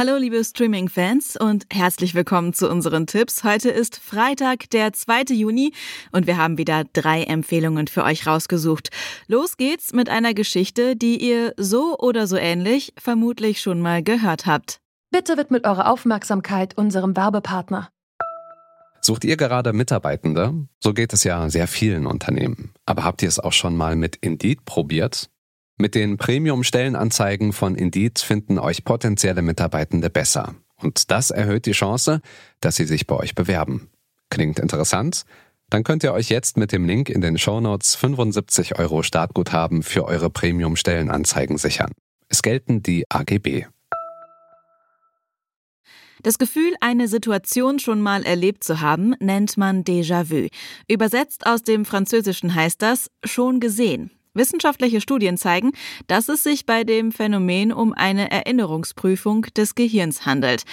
Hallo liebe Streaming-Fans und herzlich willkommen zu unseren Tipps. Heute ist Freitag, der 2. Juni und wir haben wieder drei Empfehlungen für euch rausgesucht. Los geht's mit einer Geschichte, die ihr so oder so ähnlich vermutlich schon mal gehört habt. Bitte widmet eure Aufmerksamkeit unserem Werbepartner. Sucht ihr gerade Mitarbeitende? So geht es ja sehr vielen Unternehmen. Aber habt ihr es auch schon mal mit Indeed probiert? Mit den Premium-Stellenanzeigen von Indeed finden euch potenzielle Mitarbeitende besser. Und das erhöht die Chance, dass sie sich bei euch bewerben. Klingt interessant? Dann könnt ihr euch jetzt mit dem Link in den Shownotes 75 Euro Startguthaben für eure Premium-Stellenanzeigen sichern. Es gelten die AGB. Das Gefühl, eine Situation schon mal erlebt zu haben, nennt man Déjà-vu. Übersetzt aus dem Französischen heißt das schon gesehen. Wissenschaftliche Studien zeigen, dass es sich bei dem Phänomen um eine Erinnerungsprüfung des Gehirns handelt.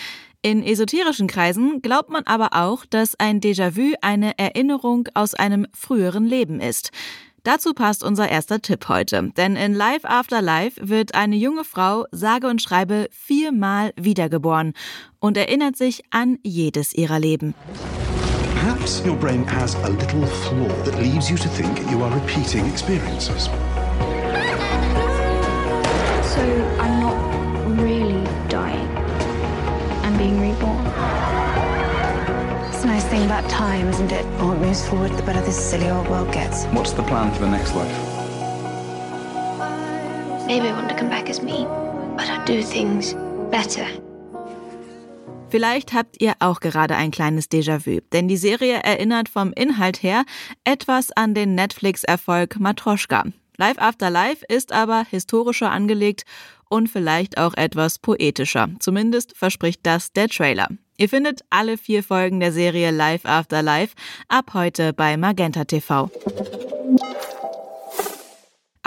In esoterischen Kreisen glaubt man aber auch, dass ein Déjà-vu eine Erinnerung aus einem früheren Leben ist. Dazu passt unser erster Tipp heute, denn in Life After Life wird eine junge Frau sage und schreibe viermal wiedergeboren und erinnert sich an jedes ihrer Leben. Perhaps your brain has a little flaw that leaves you to think you are repeating experiences. So I'm not really dying. I'm being reborn. It's a nice thing about time, isn't it? The more it moves forward, the better this silly old world gets. What's the plan for the next life? Maybe I want to come back as me, but I'd do things better. Vielleicht habt ihr auch gerade ein kleines Déjà-vu, denn die Serie erinnert vom Inhalt her etwas an den Netflix-Erfolg Matroschka. Life After Life ist aber historischer angelegt und vielleicht auch etwas poetischer. Zumindest verspricht das der Trailer. Ihr findet alle vier Folgen der Serie Life After Life ab heute bei Magenta TV.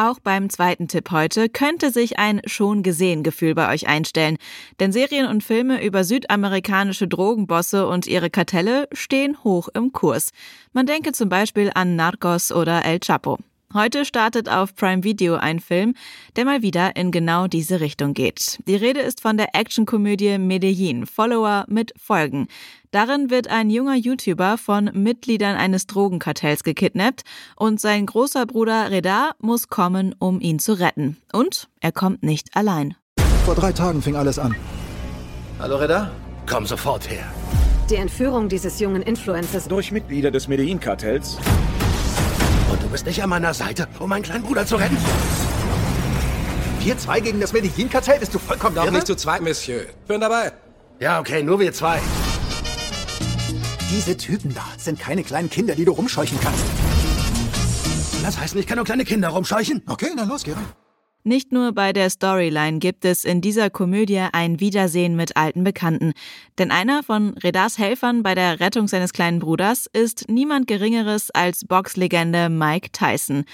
Auch beim zweiten Tipp heute könnte sich ein schon gesehen Gefühl bei euch einstellen. Denn Serien und Filme über südamerikanische Drogenbosse und ihre Kartelle stehen hoch im Kurs. Man denke zum Beispiel an Narcos oder El Chapo. Heute startet auf Prime Video ein Film, der mal wieder in genau diese Richtung geht. Die Rede ist von der Actionkomödie Medellin, Follower mit Folgen. Darin wird ein junger YouTuber von Mitgliedern eines Drogenkartells gekidnappt und sein großer Bruder Reda muss kommen, um ihn zu retten. Und er kommt nicht allein. Vor drei Tagen fing alles an. Hallo Reda, komm sofort her. Die Entführung dieses jungen Influencers durch Mitglieder des Medellin-Kartells und du bist nicht an meiner Seite, um meinen kleinen Bruder zu retten? Wir zwei gegen das Medellin-Kartell? Bist du vollkommen Doch irre? nicht zu zweit, Monsieur. Bin dabei. Ja, okay, nur wir zwei. Diese Typen da sind keine kleinen Kinder, die du rumscheuchen kannst. Das heißt, ich kann nur kleine Kinder rumscheuchen? Okay, na los, geh rein. Nicht nur bei der Storyline gibt es in dieser Komödie ein Wiedersehen mit alten Bekannten. Denn einer von Redas Helfern bei der Rettung seines kleinen Bruders ist niemand Geringeres als Boxlegende Mike Tyson.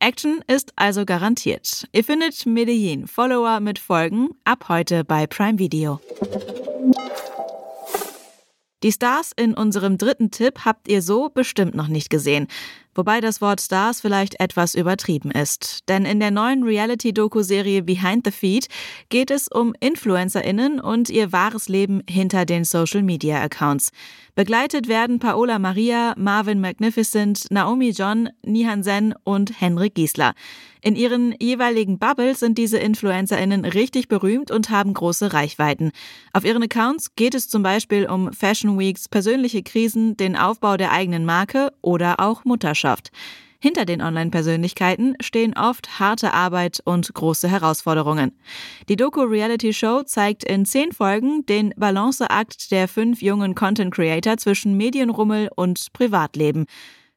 Action ist also garantiert. Ihr findet Medellin Follower mit Folgen ab heute bei Prime Video. Die Stars in unserem dritten Tipp habt ihr so bestimmt noch nicht gesehen. Wobei das Wort Stars vielleicht etwas übertrieben ist. Denn in der neuen Reality-Doku-Serie Behind the Feed geht es um InfluencerInnen und ihr wahres Leben hinter den Social-Media-Accounts. Begleitet werden Paola Maria, Marvin Magnificent, Naomi John, Nihan Sen und Henrik Giesler. In ihren jeweiligen Bubbles sind diese InfluencerInnen richtig berühmt und haben große Reichweiten. Auf ihren Accounts geht es zum Beispiel um Fashion Weeks, persönliche Krisen, den Aufbau der eigenen Marke oder auch Mutterschaft. Hinter den Online-Persönlichkeiten stehen oft harte Arbeit und große Herausforderungen. Die Doku-Reality-Show zeigt in zehn Folgen den Balanceakt der fünf jungen Content-Creator zwischen Medienrummel und Privatleben.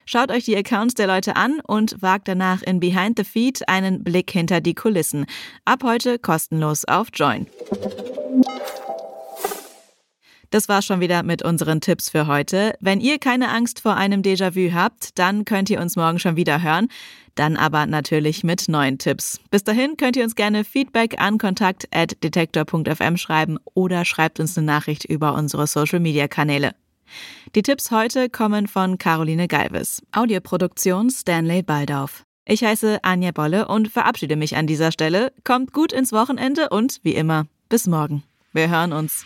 Schaut euch die Accounts der Leute an und wagt danach in Behind the Feed einen Blick hinter die Kulissen. Ab heute kostenlos auf Join. Das war schon wieder mit unseren Tipps für heute. Wenn ihr keine Angst vor einem Déjà-vu habt, dann könnt ihr uns morgen schon wieder hören. Dann aber natürlich mit neuen Tipps. Bis dahin könnt ihr uns gerne Feedback an kontakt.detektor.fm schreiben oder schreibt uns eine Nachricht über unsere Social-Media-Kanäle. Die Tipps heute kommen von Caroline Galvis. Audioproduktion Stanley Baldauf. Ich heiße Anja Bolle und verabschiede mich an dieser Stelle. Kommt gut ins Wochenende und wie immer, bis morgen. Wir hören uns.